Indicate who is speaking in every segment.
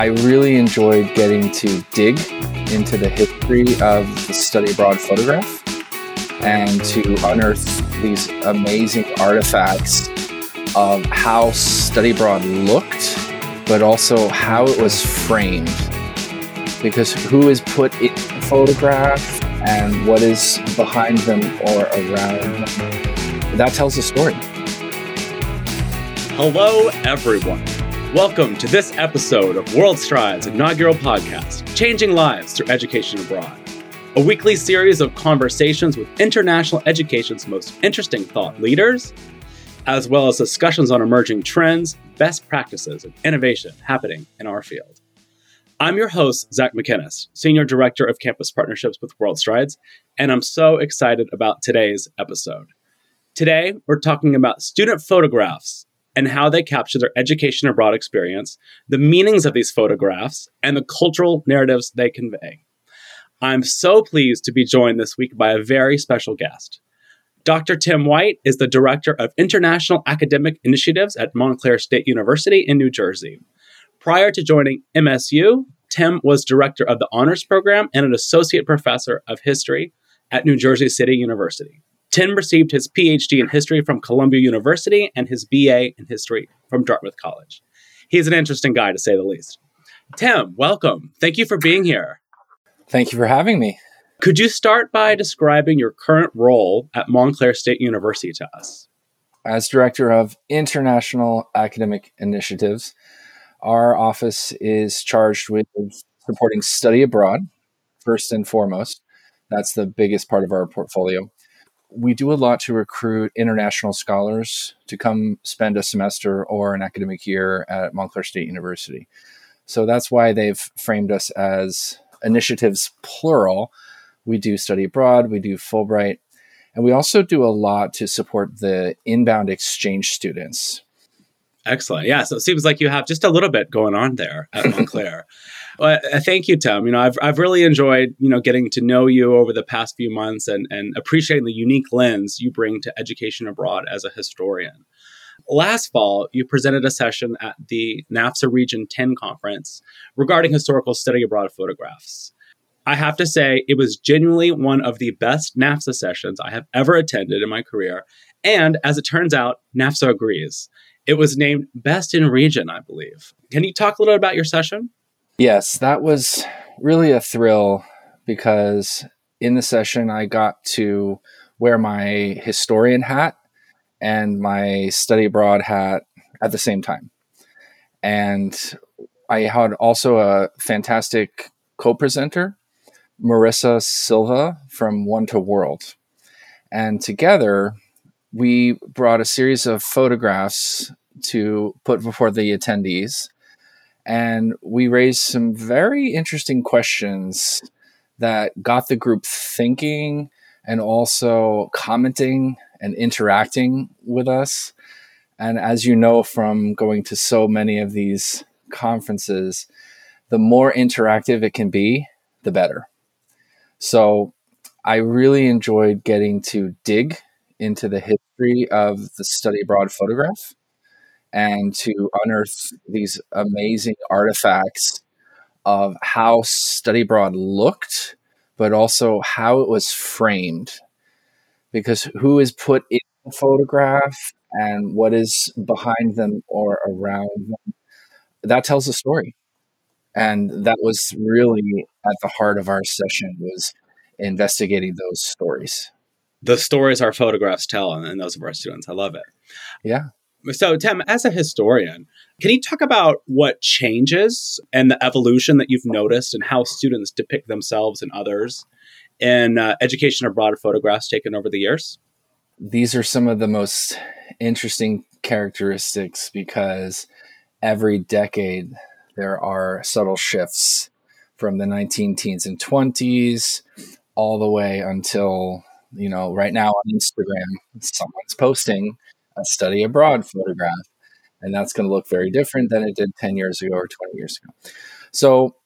Speaker 1: I really enjoyed getting to dig into the history of the study abroad photograph and to unearth these amazing artifacts of how study abroad looked, but also how it was framed. Because who is put in the photograph and what is behind them or around them, that tells a story.
Speaker 2: Hello, everyone. Welcome to this episode of World Strides inaugural podcast, Changing Lives Through Education Abroad, a weekly series of conversations with international education's most interesting thought leaders, as well as discussions on emerging trends, best practices, and innovation happening in our field. I'm your host, Zac Macinnes, Senior Director of Campus Partnerships with World Strides, and I'm so excited about today's episode. Today, we're talking about student photographs and how they capture their education abroad experience, the meanings of these photographs, and the cultural narratives they convey. I'm so pleased to be joined this week by a very special guest. Dr. Tim White is the Director of International Academic Initiatives at Montclair State University in New Jersey. Prior to joining MSU, Tim was Director of the Honors Program and an Associate Professor of History at New Jersey City University. Tim received his PhD in history from Columbia University and his BA in history from Dartmouth College. He's an interesting guy, to say the least. Tim, welcome. Thank you for being here.
Speaker 1: Thank you for having me.
Speaker 2: Could you start by describing your current role at Montclair State University to us?
Speaker 1: As Director of International Academic Initiatives, our office is charged with supporting study abroad, first and foremost. That's the biggest part of our portfolio we do a lot to recruit international scholars to come spend a semester or an academic year at Montclair State University. So that's why they've framed us as initiatives plural. We do study abroad, we do Fulbright, and we also do a lot to support the inbound exchange students.
Speaker 2: Excellent. Yeah. So it seems like you have just a little bit going on there at Montclair. Well, uh, thank you, Tim. You know, I've I've really enjoyed you know getting to know you over the past few months and and appreciating the unique lens you bring to education abroad as a historian. Last fall, you presented a session at the NAFSA Region 10 conference regarding historical study abroad photographs. I have to say, it was genuinely one of the best NAFSA sessions I have ever attended in my career. And as it turns out, NAFSA agrees. It was named Best in Region, I believe. Can you talk a little about your session?
Speaker 1: Yes, that was really a thrill because in the session I got to wear my historian hat and my study abroad hat at the same time. And I had also a fantastic co presenter, Marissa Silva from One to World. And together, we brought a series of photographs to put before the attendees and we raised some very interesting questions that got the group thinking and also commenting and interacting with us. And as you know from going to so many of these conferences, the more interactive it can be, the better. So I really enjoyed getting to dig into the history of the study abroad photograph and to unearth these amazing artifacts of how study abroad looked, but also how it was framed. Because who is put in the photograph and what is behind them or around them, that tells a story. And that was really at the heart of our session was investigating those stories.
Speaker 2: The stories our photographs tell, and those of our students. I love it.
Speaker 1: Yeah.
Speaker 2: So, Tim, as a historian, can you talk about what changes and the evolution that you've noticed and how students depict themselves and others in uh, education abroad photographs taken over the years?
Speaker 1: These are some of the most interesting characteristics because every decade there are subtle shifts from the 19 teens and 20s all the way until, you know, right now on Instagram, someone's posting a study abroad photograph. And that's going to look very different than it did 10 years ago or 20 years ago. So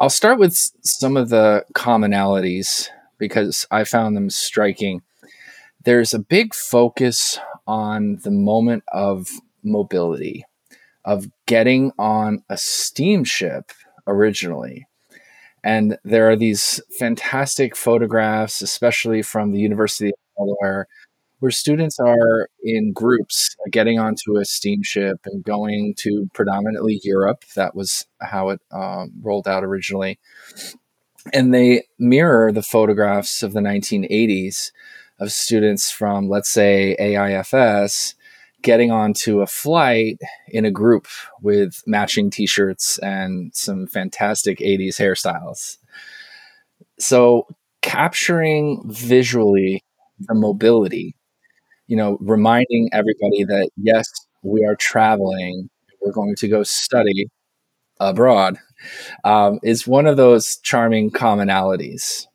Speaker 1: I'll start with some of the commonalities because I found them striking. There's a big focus on the moment of mobility, of getting on a steamship originally. And there are these fantastic photographs, especially from the University of Delaware, where students are in groups getting onto a steamship and going to predominantly Europe. That was how it um, rolled out originally. And they mirror the photographs of the 1980s of students from, let's say, AIFS getting onto a flight in a group with matching t shirts and some fantastic 80s hairstyles. So, capturing visually the mobility, you know, reminding everybody that yes, we are traveling, we're going to go study abroad, um, is one of those charming commonalities.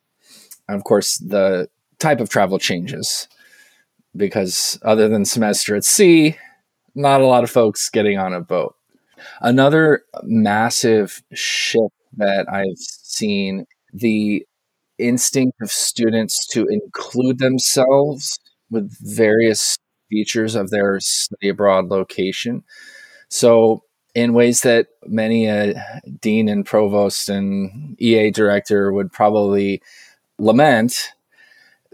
Speaker 1: And of course, the type of travel changes because other than semester at sea, not a lot of folks getting on a boat. Another massive shift that I've seen the instinct of students to include themselves with various features of their study abroad location. So, in ways that many a dean and provost and EA director would probably lament,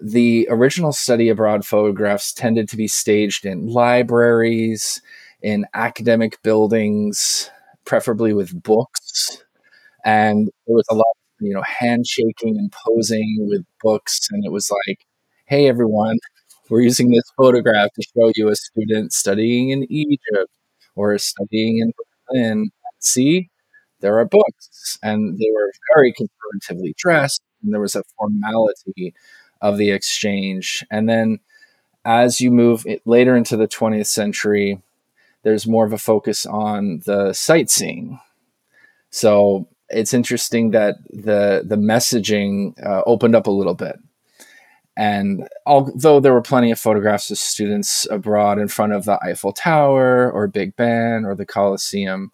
Speaker 1: the original study abroad photographs tended to be staged in libraries, in academic buildings, preferably with books. And there was a lot of, you know, handshaking and posing with books. And it was like, hey, everyone, we're using this photograph to show you a student studying in Egypt or studying in Berlin. See, there are books. And they were very conservatively dressed. And there was a formality of the exchange. And then as you move later into the 20th century, there's more of a focus on the sightseeing. So it's interesting that the the messaging uh, opened up a little bit. And although there were plenty of photographs of students abroad in front of the Eiffel Tower or Big Ben or the Colosseum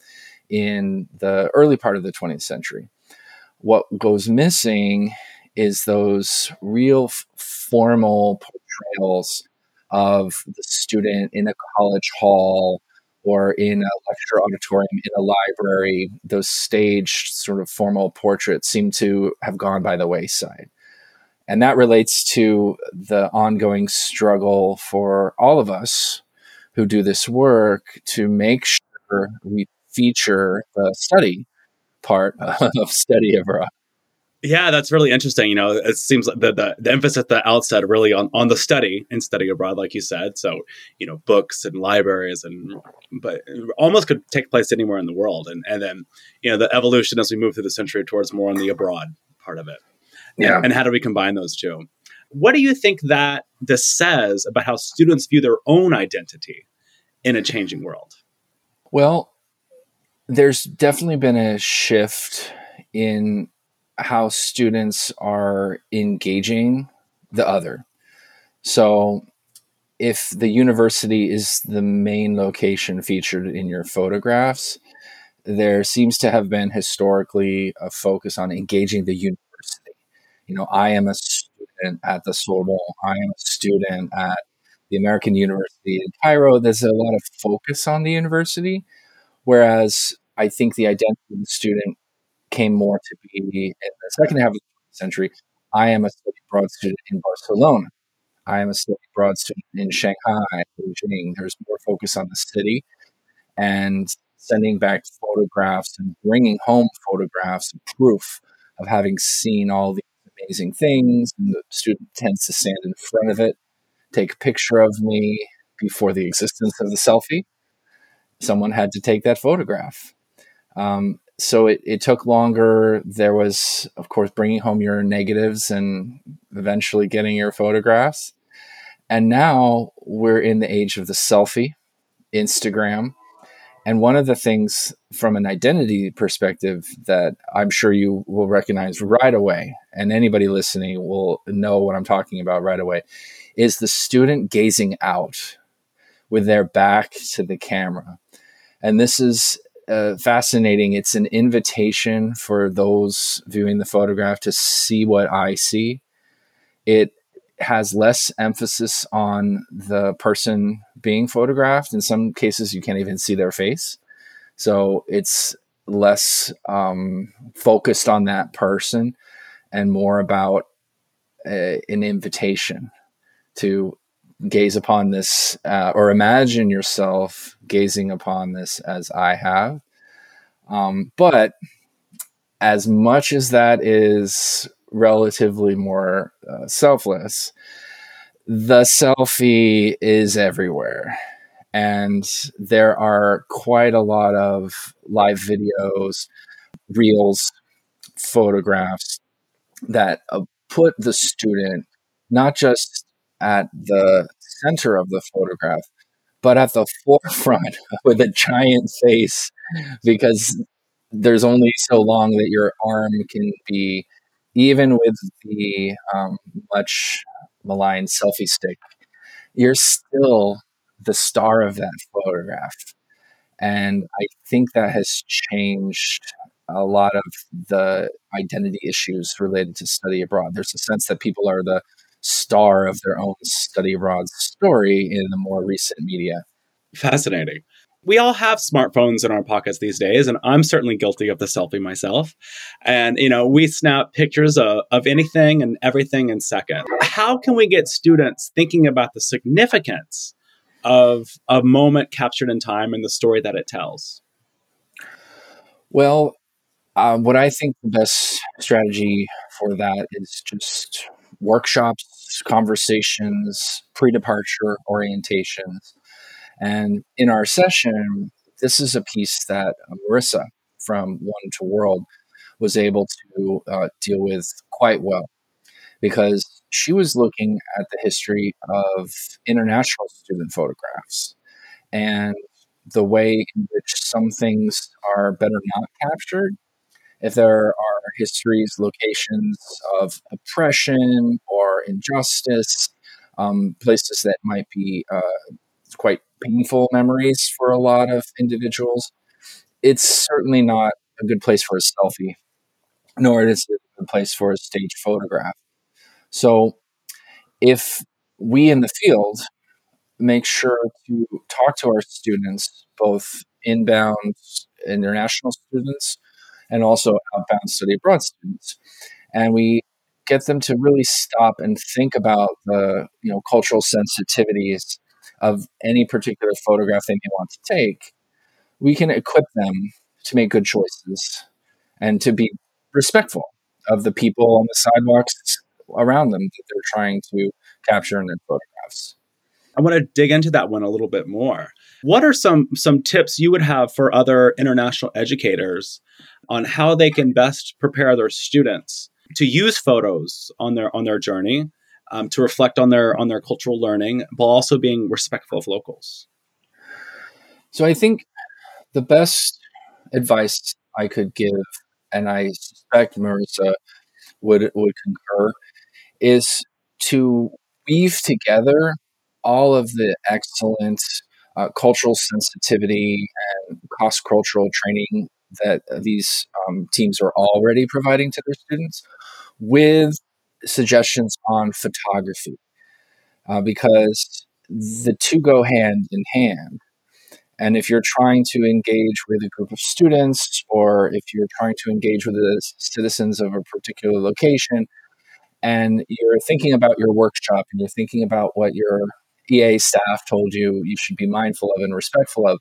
Speaker 1: in the early part of the 20th century, what goes missing is those real f- formal portrayals of the student in a college hall or in a lecture auditorium in a library. Those staged sort of formal portraits seem to have gone by the wayside and that relates to the ongoing struggle for all of us who do this work to make sure we feature the study part of study abroad
Speaker 2: yeah, that's really interesting. You know, it seems like the, the, the emphasis at the outset really on, on the study and study abroad, like you said. So, you know, books and libraries and but almost could take place anywhere in the world. And and then, you know, the evolution as we move through the century towards more on the abroad part of it.
Speaker 1: Yeah.
Speaker 2: And, and how do we combine those two? What do you think that this says about how students view their own identity in a changing world?
Speaker 1: Well, there's definitely been a shift in how students are engaging the other. So, if the university is the main location featured in your photographs, there seems to have been historically a focus on engaging the university. You know, I am a student at the Sorbonne, I am a student at the American University in Cairo. There's a lot of focus on the university, whereas I think the identity of the student came more to be in the second half of the 20th century. I am a study abroad student in Barcelona. I am a study abroad student in Shanghai, Beijing. There's more focus on the city and sending back photographs and bringing home photographs and proof of having seen all these amazing things. And the student tends to stand in front of it, take a picture of me before the existence of the selfie. Someone had to take that photograph. Um, so it, it took longer. There was, of course, bringing home your negatives and eventually getting your photographs. And now we're in the age of the selfie, Instagram. And one of the things from an identity perspective that I'm sure you will recognize right away, and anybody listening will know what I'm talking about right away, is the student gazing out with their back to the camera. And this is uh, fascinating. It's an invitation for those viewing the photograph to see what I see. It has less emphasis on the person being photographed. In some cases, you can't even see their face. So it's less um, focused on that person and more about a, an invitation to gaze upon this uh, or imagine yourself gazing upon this as I have. Um, but as much as that is relatively more uh, selfless, the selfie is everywhere. And there are quite a lot of live videos, reels, photographs that uh, put the student not just at the center of the photograph, but at the forefront with a giant face because there's only so long that your arm can be, even with the um, much maligned selfie stick, you're still the star of that photograph. And I think that has changed a lot of the identity issues related to study abroad. There's a sense that people are the star of their own study abroad story in the more recent media.
Speaker 2: Fascinating. We all have smartphones in our pockets these days, and I'm certainly guilty of the selfie myself. And, you know, we snap pictures of, of anything and everything in seconds. How can we get students thinking about the significance of a moment captured in time and the story that it tells?
Speaker 1: Well, um, what I think the best strategy for that is just workshops, conversations, pre departure orientations. And in our session, this is a piece that Marissa from One to World was able to uh, deal with quite well because she was looking at the history of international student photographs and the way in which some things are better not captured. If there are histories, locations of oppression or injustice, um, places that might be uh, quite painful memories for a lot of individuals, it's certainly not a good place for a selfie, nor is it a good place for a stage photograph. So, if we in the field make sure to talk to our students, both inbound international students and also outbound study abroad students. And we get them to really stop and think about the you know cultural sensitivities of any particular photograph they may want to take. We can equip them to make good choices and to be respectful of the people on the sidewalks around them that they're trying to capture in their photographs.
Speaker 2: I want to dig into that one a little bit more. What are some some tips you would have for other international educators on how they can best prepare their students to use photos on their on their journey um, to reflect on their on their cultural learning, while also being respectful of locals?
Speaker 1: So I think the best advice I could give, and I suspect Marissa would would concur, is to weave together all of the excellent uh, cultural sensitivity and cross cultural training that these um, teams are already providing to their students with suggestions on photography uh, because the two go hand in hand. And if you're trying to engage with a group of students, or if you're trying to engage with the citizens of a particular location, and you're thinking about your workshop and you're thinking about what your EA staff told you you should be mindful of and respectful of,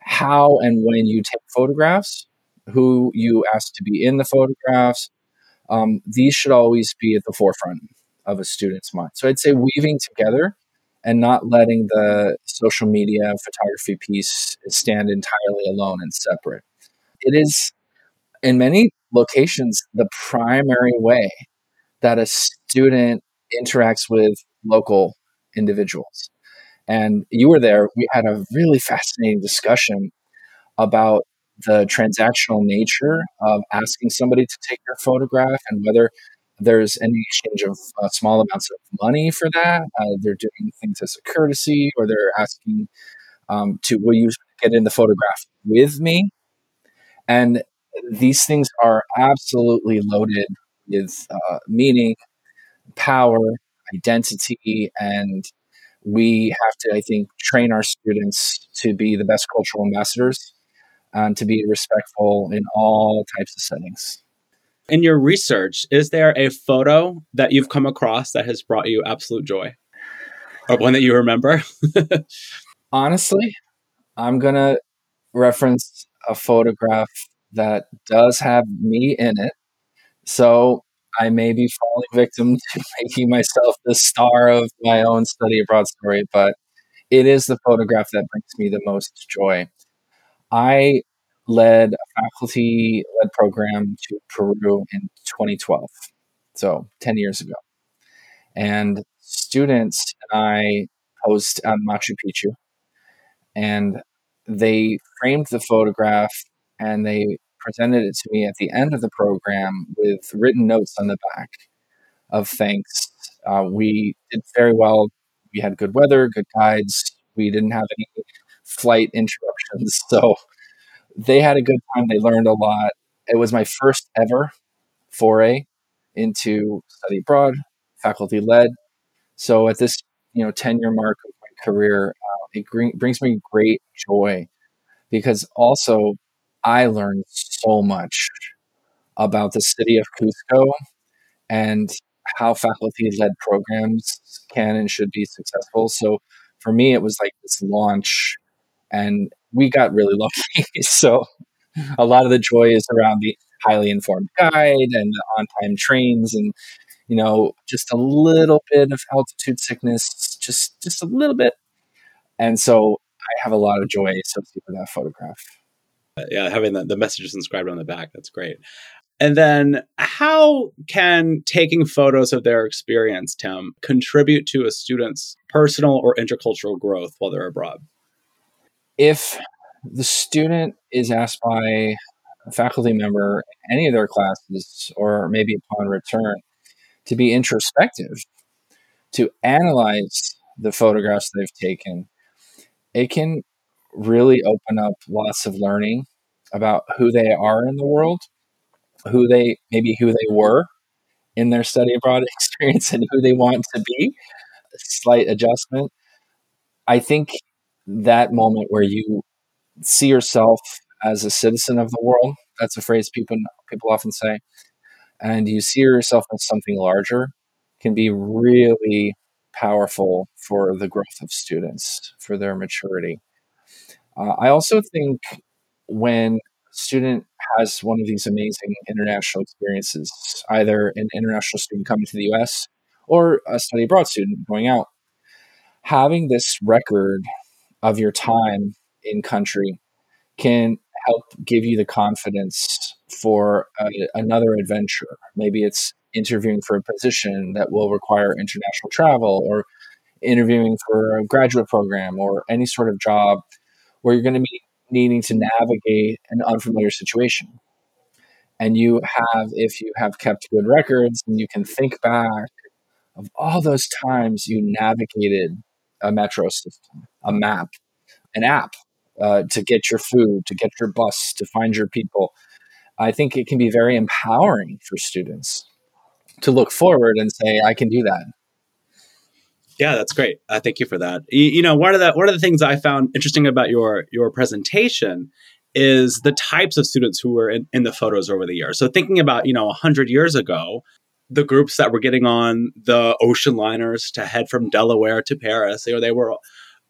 Speaker 1: how and when you take photographs, who you ask to be in the photographs. Um, these should always be at the forefront of a student's mind. So I'd say weaving together and not letting the social media photography piece stand entirely alone and separate. It is, in many locations, the primary way that a student interacts with local individuals. And you were there. We had a really fascinating discussion about the transactional nature of asking somebody to take your photograph and whether there's any exchange of uh, small amounts of money for that. Uh, they're doing things as a courtesy, or they're asking um, to, will you get in the photograph with me? And these things are absolutely loaded with uh, meaning, power, identity, and we have to, I think, train our students to be the best cultural ambassadors and to be respectful in all types of settings.
Speaker 2: In your research, is there a photo that you've come across that has brought you absolute joy? Or one that you remember?
Speaker 1: Honestly, I'm going to reference a photograph that does have me in it. So I may be falling victim to making myself the star of my own study abroad story, but it is the photograph that brings me the most joy. I led a faculty led program to Peru in 2012, so 10 years ago. And students and I posed at Machu Picchu, and they framed the photograph and they presented it to me at the end of the program with written notes on the back of thanks. Uh, we did very well. We had good weather, good guides. We didn't have any flight interruptions. So they had a good time. They learned a lot. It was my first ever foray into study abroad, faculty led. So at this, you know, 10 year mark of my career, uh, it gr- brings me great joy because also I learned so much about the city of Cusco and how faculty led programs can and should be successful. So for me, it was like this launch, and we got really lucky. so a lot of the joy is around the highly informed guide and on time trains and you know just a little bit of altitude sickness just just a little bit and so i have a lot of joy associated with that photograph uh,
Speaker 2: yeah, having the, the messages inscribed on the back. That's great. And then, how can taking photos of their experience, Tim, contribute to a student's personal or intercultural growth while they're abroad?
Speaker 1: If the student is asked by a faculty member in any of their classes, or maybe upon return, to be introspective, to analyze the photographs they've taken, it can really open up lots of learning about who they are in the world, who they maybe who they were in their study abroad experience and who they want to be. A slight adjustment. I think that moment where you see yourself as a citizen of the world, that's a phrase people people often say, and you see yourself as something larger can be really powerful for the growth of students, for their maturity. Uh, I also think when a student has one of these amazing international experiences, either an international student coming to the US or a study abroad student going out, having this record of your time in country can help give you the confidence for a, another adventure. Maybe it's interviewing for a position that will require international travel or interviewing for a graduate program or any sort of job where you're going to be needing to navigate an unfamiliar situation. And you have, if you have kept good records, and you can think back of all those times you navigated a metro system, a map, an app uh, to get your food, to get your bus, to find your people. I think it can be very empowering for students to look forward and say, I can do that.
Speaker 2: Yeah, that's great. Uh, thank you for that. You, you, know, one of the one of the things I found interesting about your your presentation is the types of students who were in, in the photos over the years. So thinking about you know hundred years ago, the groups that were getting on the ocean liners to head from Delaware to Paris, you know, they were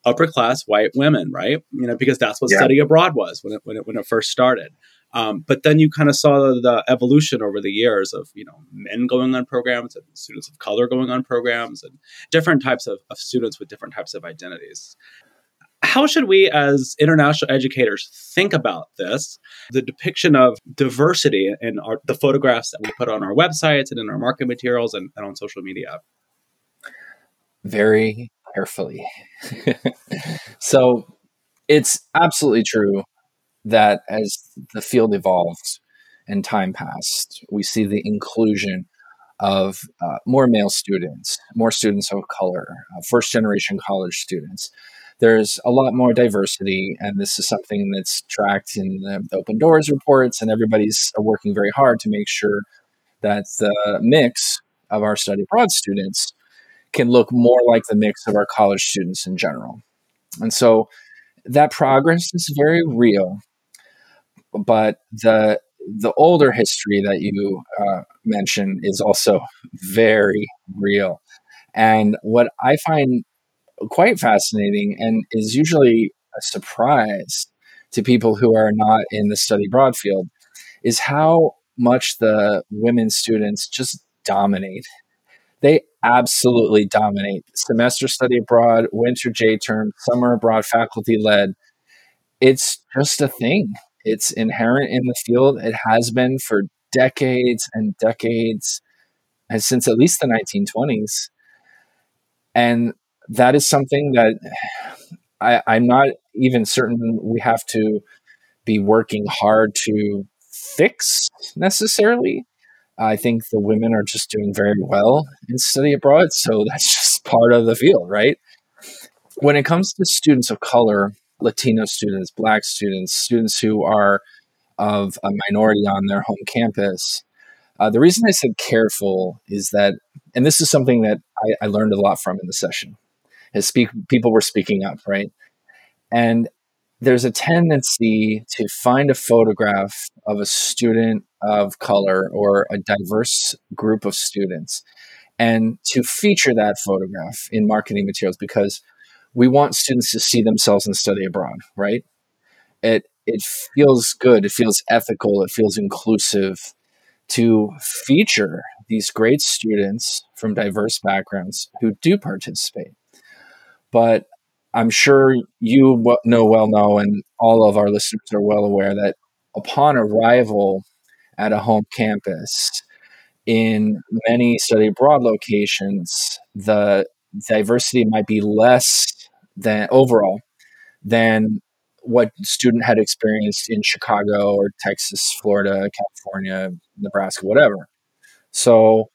Speaker 2: upper class white women, right? You know, because that's what yeah. study abroad was when it when it when it first started. Um, but then you kind of saw the, the, evolution over the years of you know men going on programs and students of color going on programs and different types of, of students with different types of identities. How should we, as international educators, think about this? The depiction of diversity in our, the photographs that we put on our websites and in our marketing materials and, and on social media.
Speaker 1: Very carefully. so it's absolutely true that as the field evolves and time passed, we see the inclusion of uh, more male students, more students of color, uh, first generation college students. There's a lot more diversity, and this is something that's tracked in the, Open Doors reports, and everybody's working very hard to make sure that the mix of our study abroad students can look more like the mix of our college students in general. And so that progress is very real. but the the older history that you uh, mentioned is also very real. And what I find quite fascinating and is usually a surprise to people who are not in the study abroad field is how much the women students just dominate. They absolutely dominate. Semester study abroad, winter J term, summer abroad, faculty led. It's just a thing. It's inherent in the field. It has been for decades and decades, and since at least the 1920s. And that is something that I, I'm not even certain we have to be working hard to fix necessarily. I think the women are just doing very well in study abroad. So that's just part of the field, right? When it comes to students of color, Latino students, Black students, students who are of a minority on their home campus, uh, the reason I said careful is that, and this is something that I, I learned a lot from in the session, is speak, people were speaking up, right? And there's a tendency to find a photograph of a student of color or a diverse group of students and to feature that photograph in marketing materials because we want students to see themselves and study abroad, right? It it feels good, it feels ethical, it feels inclusive to feature these great students from diverse backgrounds who do participate. But I'm sure you know well know, and all of our listeners are well aware that upon arrival at a home campus, in many study abroad locations, the diversity might be less than overall than what student had experienced in Chicago or Texas, Florida, California, Nebraska, whatever. So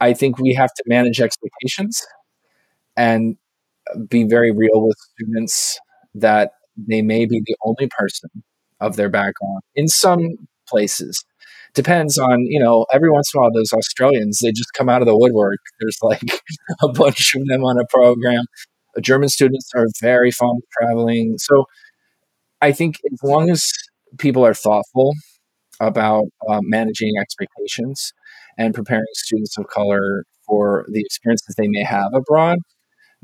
Speaker 1: I think we have to manage expectations and be very real with students that they may be the only person of their background in some places. Depends on you know every once in a while those australians they just come out of the woodwork. There's like a bunch of them on a program. German students are very fond of traveling. So i think as long as people are thoughtful about uh, managing expectations and preparing students of color for the experiences they may have abroad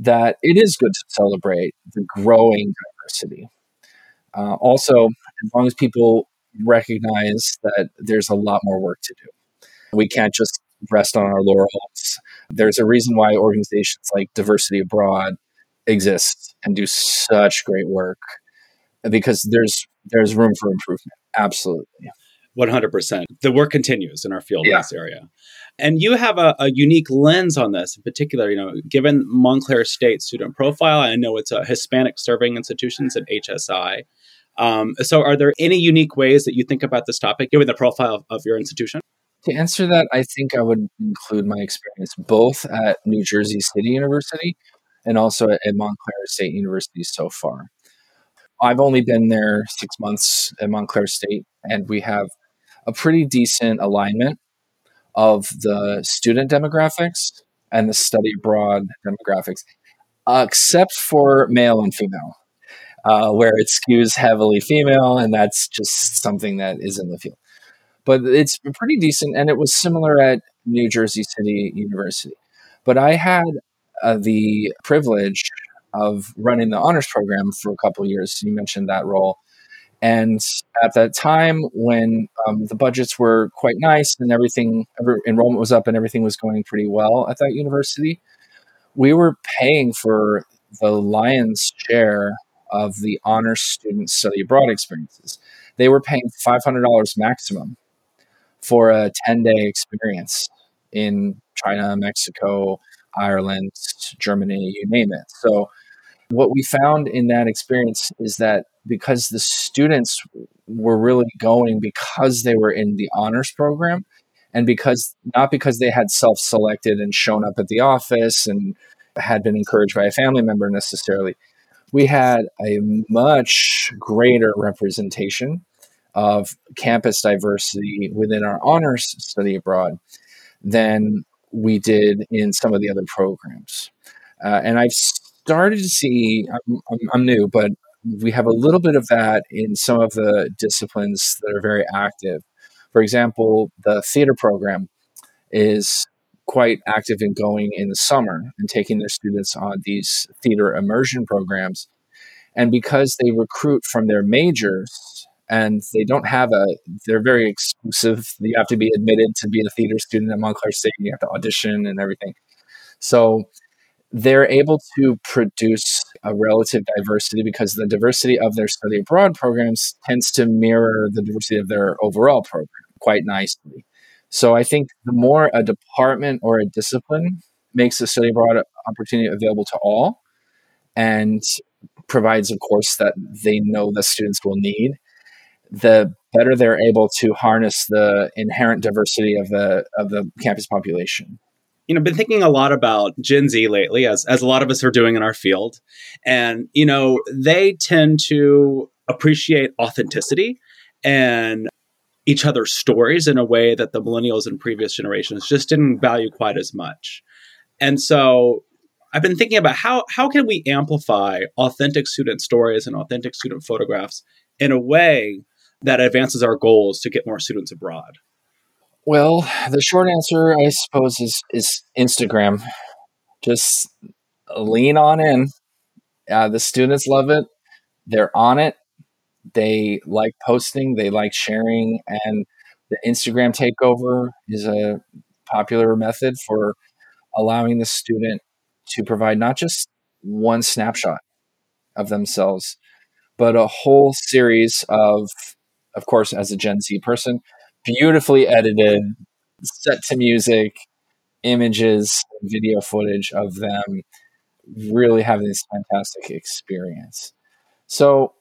Speaker 1: that it is good to celebrate the growing diversity. Uh, also, as long as people recognize that there's a lot more work to do, we can't just rest on our laurels. There's a reason why organizations like Diversity Abroad exist and do such great work because there's there's room for improvement. Absolutely.
Speaker 2: 100%. The work continues in our field yeah. in this area. And you have a, a, unique lens on this in particular, you know, given Montclair State student profile, I know it's a Hispanic serving institutions at HSI. Um, so are there any unique ways that you think about this topic given the profile of, of your institution?
Speaker 1: To answer that, I think I would include my experience both at New Jersey City University and also at Montclair State University so far. I've only been there six months at Montclair State, and we have a pretty decent alignment of the student demographics and the study abroad demographics, except for male and female, uh, where it skews heavily female, and that's just something that is in the field. But it's pretty decent, and it was similar at New Jersey City University. But I had uh, the privilege of running the honors program for a couple years. You mentioned that role. And at that time, when um, the budgets were quite nice and everything, every, enrollment was up and everything was going pretty well at that university, we were paying for the lion's share of the honor student study abroad experiences. They were paying $500 maximum for a 10 day experience in China, Mexico, Ireland, Germany, you name it. So what we found in that experience is that because the students were really going because they were in the honors program and because not because they had self-selected and shown up at the office and had been encouraged by a family member necessarily we had a much greater representation of campus diversity within our honors study abroad than we did in some of the other programs. Uh, and i've started to see I'm, I'm, I'm, new, but we have a little bit of that in some of the disciplines that are very active. For example, the theater program is quite active in going in the summer and taking their students on these theater immersion programs. And because they recruit from their majors and they don't have a, they're very exclusive. You have to be admitted to be a theater student at Montclair State. You have to audition and everything. So they're able to produce a relative diversity because the diversity of their study abroad programs tends to mirror the diversity of their overall program quite nicely. So I think the more a department or a discipline makes a study abroad opportunity available to all and provides a course that they know the students will need, the better they're able to harness the inherent diversity of the of the campus population
Speaker 2: you know been thinking a lot about gen z lately as as a lot of us are doing in our field. And you know they tend to appreciate authenticity and each other's stories in a way that the millennials and previous generations just didn't value quite as much. And so i've been thinking about how how can we amplify authentic student stories and authentic student photographs in a way that advances our goals to get more students abroad
Speaker 1: well, the short answer, I suppose, is is Instagram. Just lean on in. Uh, the students love it. They're on it. They like posting. They like sharing, and the Instagram takeover is a popular method for allowing the student to provide not just one snapshot of themselves, but a whole series of, of course, as a Gen Z person, beautifully edited, set to music, images, video footage of them really having this fantastic experience. So,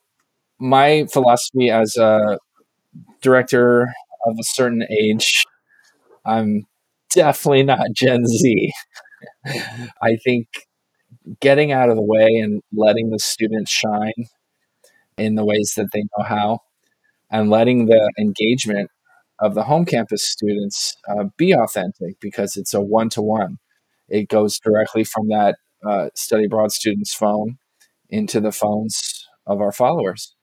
Speaker 1: my philosophy as a director of a certain age, I'm definitely not Gen Z. I think getting out of the way and letting the students shine in the ways that they know how and letting the engagement of the home campus students uh, be authentic because it's a one to one. It goes directly from that uh, study abroad student's phone into the phones of our followers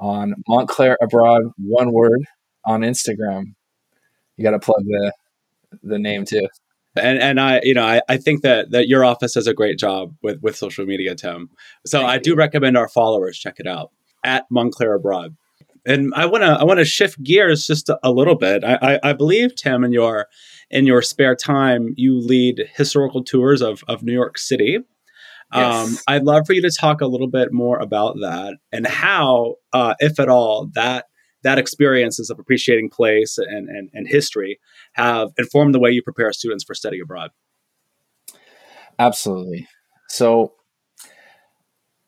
Speaker 1: on Montclair Abroad, one word on Instagram. You got to plug the the name too.
Speaker 2: And and I you know I, I think that that your office does a great job with with social media, Tim. So Thank I you. do recommend our followers check it out at Montclair Abroad and I want to I want to shift gears just a, a little bit. I, I, I, believe Tim, in your in your spare time, you lead historical tours of of New York City. Yes. Um, I'd love for you to talk a little bit more about that and how, uh, if at all, that that experiences of appreciating place and, and, and history have informed the way you prepare students for study abroad.
Speaker 1: Absolutely. So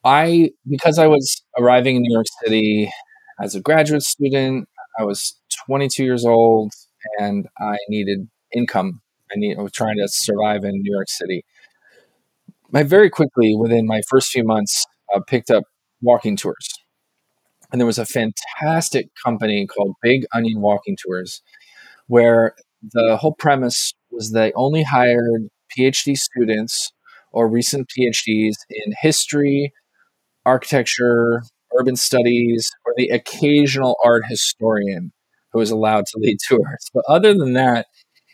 Speaker 1: I because I was arriving in New York City as a graduate student, I was 22 years old and I needed income. I, need, I was trying to survive in New York City. I very quickly, within my first few months, uh, picked up walking tours. And there was a fantastic company called Big Onion Walking Tours, where the whole premise was they only hired PhD students or recent PhDs in history, architecture, urban studies, or the occasional art historian who was allowed to lead tours. But other than that,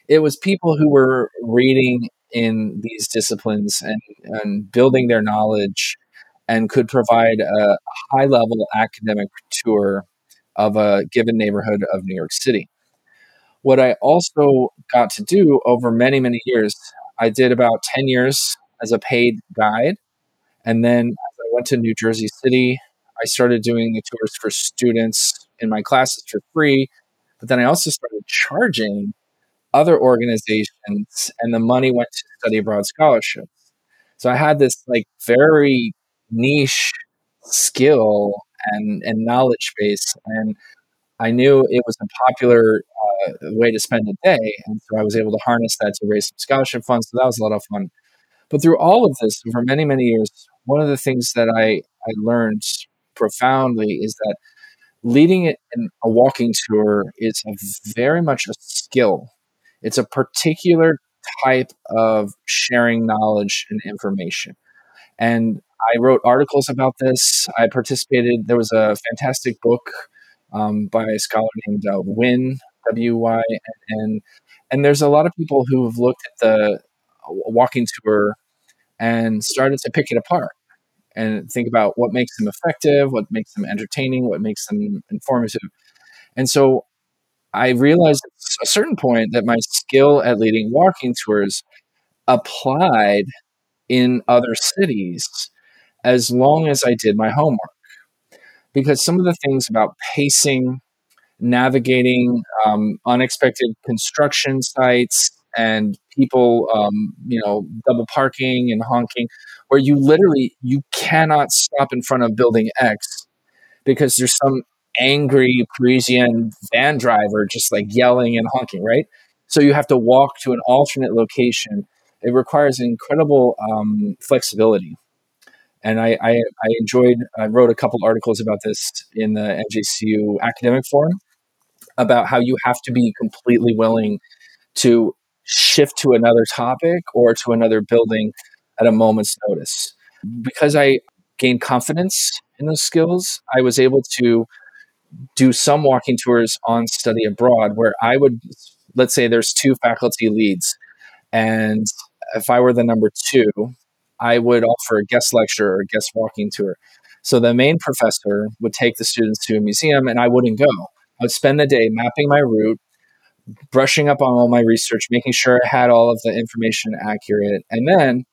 Speaker 1: it was people who were reading in these disciplines and, and building their knowledge and could provide a high level academic tour of a given neighborhood of New York City. What I also got to do over many, many years, I did about 10 years as a paid guide. And then I went to New Jersey City I started doing the tours for students in my classes for free. But then I also started charging other organizations, and the money went to study abroad scholarships. So I had this like very niche skill and, and knowledge base. And I knew it was a popular uh, way to spend a day. And so I was able to harness that to raise some scholarship funds. So that was a lot of fun. But through all of this, over many, many years, one of the things that I, I learned profoundly is that leading in a walking tour is very much a skill. It's a particular type of sharing knowledge and information. And I wrote articles about this. I participated. There was a fantastic book um, by a scholar named uh, Wynn W Y N N, and there's a lot of people who have looked at the walking tour and started to pick it apart and think about what makes them effective, what makes them entertaining, what makes them informative. And so I realized at a certain point that my skill at leading walking tours applied in other cities as long as I did my homework. Because some of the things about pacing, navigating um, unexpected construction sites, and people, um, you know, double parking and honking, where you literally you cannot stop in front of building X because there's some angry Parisian van driver just like yelling and honking, right? So you have to walk to an alternate location. It requires incredible um, flexibility and I, I, I, enjoyed, I wrote a couple articles about this in the NJCU academic forum about how you have to be completely willing to shift to another topic or to another building at a moment's notice. Because I gained confidence in those skills, I was able to do some walking tours on study abroad where I would, let's say there's two faculty leads. And if I were the number two, I would offer a guest lecture or a guest walking tour. So the main professor would take the students to a museum and I wouldn't go. I would spend the day mapping my route, brushing up on all my research, making sure I had all of the information accurate. And then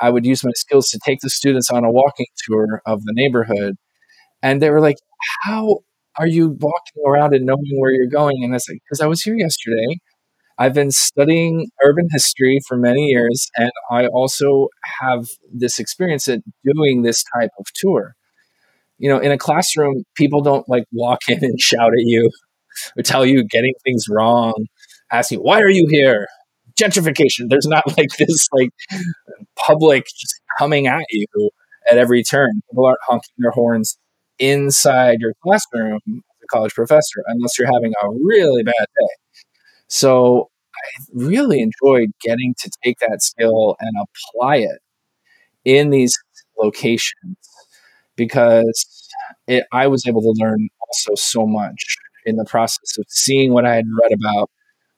Speaker 1: I would use my skills to take the students on a walking tour of the neighborhood. And they were like, How are you walking around and knowing where you're going? And I was like, Because I was here yesterday I've been studying urban history for many years, and I also have this experience at doing this type of tour. You know, in a classroom, people don't like walk in and shout at you or tell you getting things wrong, ask you, why are you here? Gentrification. There's not like this like public just coming at you at every turn. People aren't honking their horns inside your classroom as a college professor unless you're having a really bad day. So I really enjoyed getting to take that skill and apply it in these locations because it, I was able to learn also so much in the process of seeing what I had read about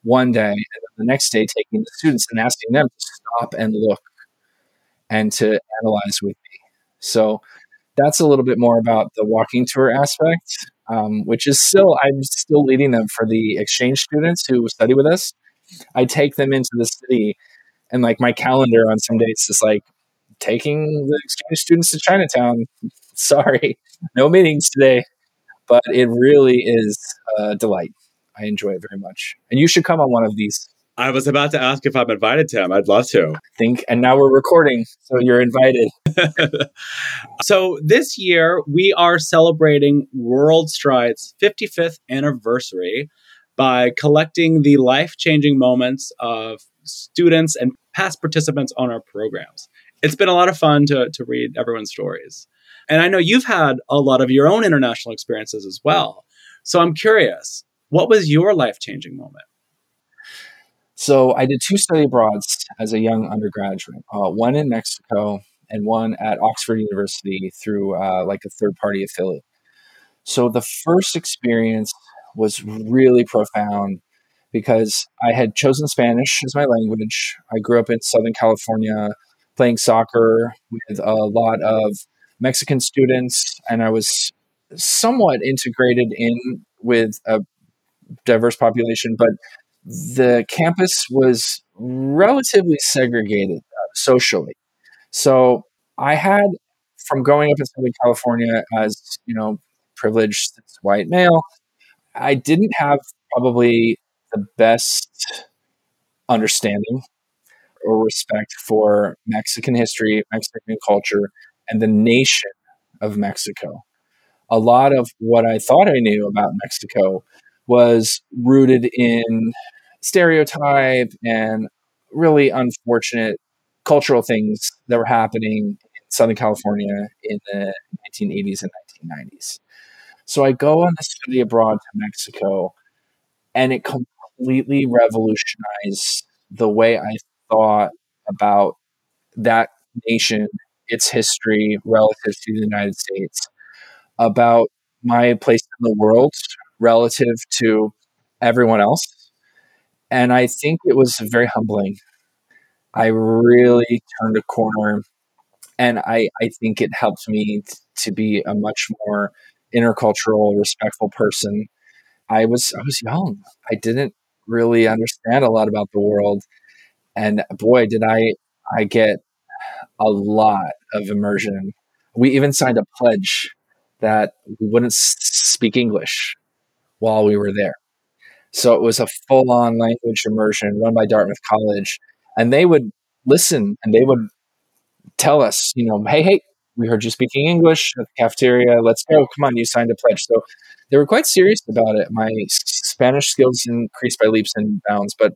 Speaker 1: one day and the next day taking the students and asking them to stop and look and to analyze with me. So that's a little bit more about the walking tour aspect um, which is still I'm still leading them for the exchange students who study with us. I take them into the city, and like my calendar on some days is like taking the exchange students to Chinatown. Sorry, no meetings today, but it really is a delight. I enjoy it very much, and you should come on one of these.
Speaker 2: I was about to ask if I'm invited, to Tim. I'd love to.
Speaker 1: Think, and now we're recording, so you're invited.
Speaker 2: so this year we are celebrating WorldStrides' 55th anniversary by collecting the life-changing moments of students and past participants on our programs. It's been a lot of fun to, to read everyone's stories. And I know you've had a lot of your own international experiences as well. So I'm curious, what was your life-changing moment?
Speaker 1: So I did two study abroads as a young undergraduate, uh, one in Mexico and one at Oxford University through uh, like a third party affiliate. So the first experience was really profound because I had chosen Spanish as my language. I grew up in Southern California playing soccer with a lot of Mexican students, and I was somewhat integrated in with a diverse population, but the campus was relatively segregated uh, socially. So I had, from growing up in Southern California as, you know, privileged white male, I didn't have probably the best understanding or respect for Mexican history, Mexican culture, and the nation of Mexico. A lot of what I thought I knew about Mexico was rooted in stereotype and really unfortunate cultural things that were happening in Southern California in the 1980s and 1990s. So I go on this study abroad to Mexico, and it completely revolutionized the way I thought about that nation its history relative to the United States, about my place in the world relative to everyone else. And I think it was very humbling. I really turned a corner and I, I think it helped me t- to be a much more intercultural, respectful person. I was I was young. I didn't really understand a lot about the world, and boy, did I I get a lot of immersion. We even signed a pledge that we wouldn't speak English while we were there. So it was a full on language immersion run by Dartmouth College. And they would listen and they would tell us, you know, hey, hey, we heard you speaking English at the cafeteria. Let's go. Come on, you signed a pledge. So they were quite serious about it. My Spanish skills increased by leaps and bounds, but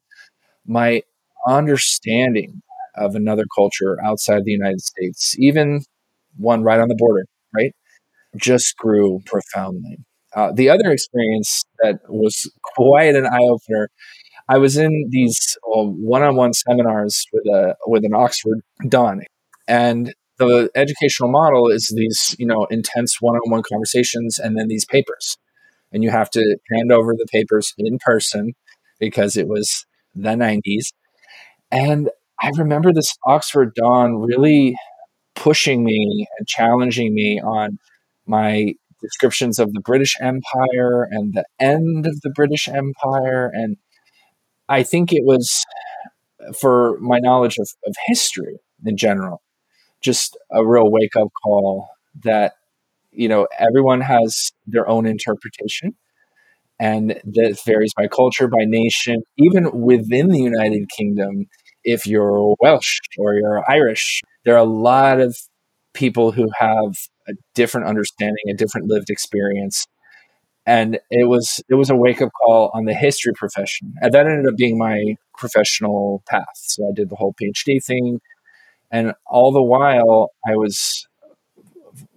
Speaker 1: my understanding of another culture outside the United States, even one right on the border, right, just grew profoundly. Uh, the other experience that was quite an eye opener. I was in these one on one seminars with a with an Oxford Don, and the educational model is these you know intense one on one conversations and then these papers, and you have to hand over the papers in person because it was the 90s. And I remember this Oxford Don really pushing me and challenging me on my descriptions of the British Empire and the end of the British Empire. And I think it was for my knowledge of, of history in general, just a real wake up call that, you know, everyone has their own interpretation and that varies by culture, by nation, even within the United Kingdom. If you're Welsh or you're Irish, there are a lot of people who have a different understanding, a different lived experience. And it was it was a wake up call on the history profession, and that ended up being my professional path. So I did the whole PhD thing, and all the while I was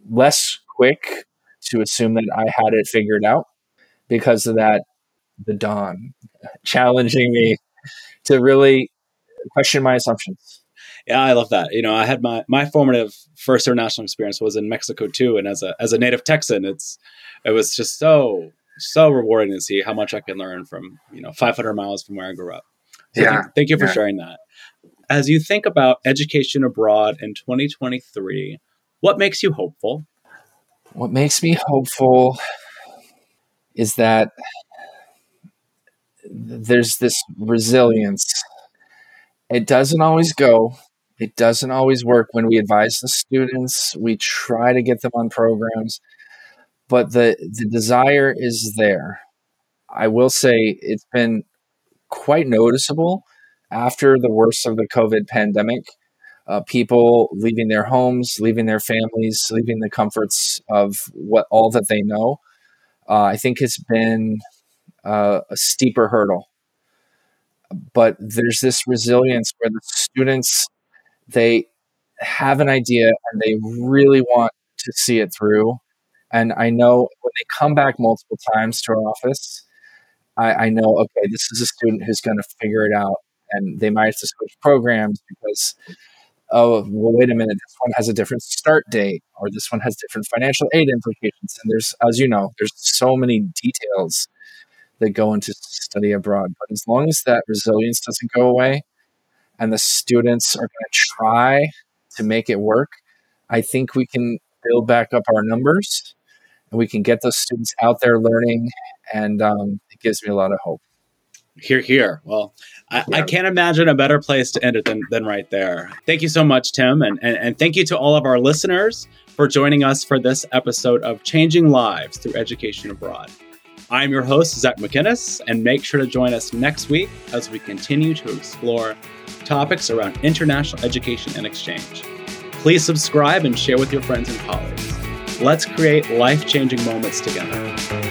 Speaker 1: less quick to assume that I had it figured out because of that the Don challenging me to really question my assumptions.
Speaker 2: Yeah, I love that. You know, I had my my formative first international experience was in Mexico too, and as a as a native Texan, it's it was just so so rewarding to see how much I can learn from you know 500 miles from where I grew up. So
Speaker 1: yeah,
Speaker 2: thank, thank you for
Speaker 1: yeah.
Speaker 2: sharing that. As you think about education abroad in 2023, what makes you hopeful?
Speaker 1: What makes me hopeful is that there's this resilience. It doesn't always go. It doesn't always work when we advise the students. We try to get them on programs, but the the desire is there. I will say it's been quite noticeable after the worst of the COVID pandemic. Uh, people leaving their homes, leaving their families, leaving the comforts of what all that they know. Uh, I think it's been uh, a steeper hurdle, but there's this resilience where the students they have an idea and they really want to see it through. And I know when they come back multiple times to our office, I, I know, okay, this is a student who's going to figure it out. And they might have to switch programs because, oh, well, wait a minute, this one has a different start date or this one has different financial aid implications. And there's, as you know, there's so many details that go into study abroad. But as long as that resilience doesn't go away, and the students are going to try to make it work, I think we can build back up our numbers and we can get those students out there learning. And um, it gives me a lot of hope.
Speaker 2: Here, here. Well, I, yeah. I, can't imagine a better place to end it than, than right there. Thank you so much, Tim. And, and, and thank you to all of our listeners for joining us for this episode of Changing Lives Through Education Abroad. I'm your host, Zac Macinnes, and make sure to join us next week as we continue to explore topics around international education and exchange. Please subscribe and share with your friends and colleagues. Let's create life changing moments together.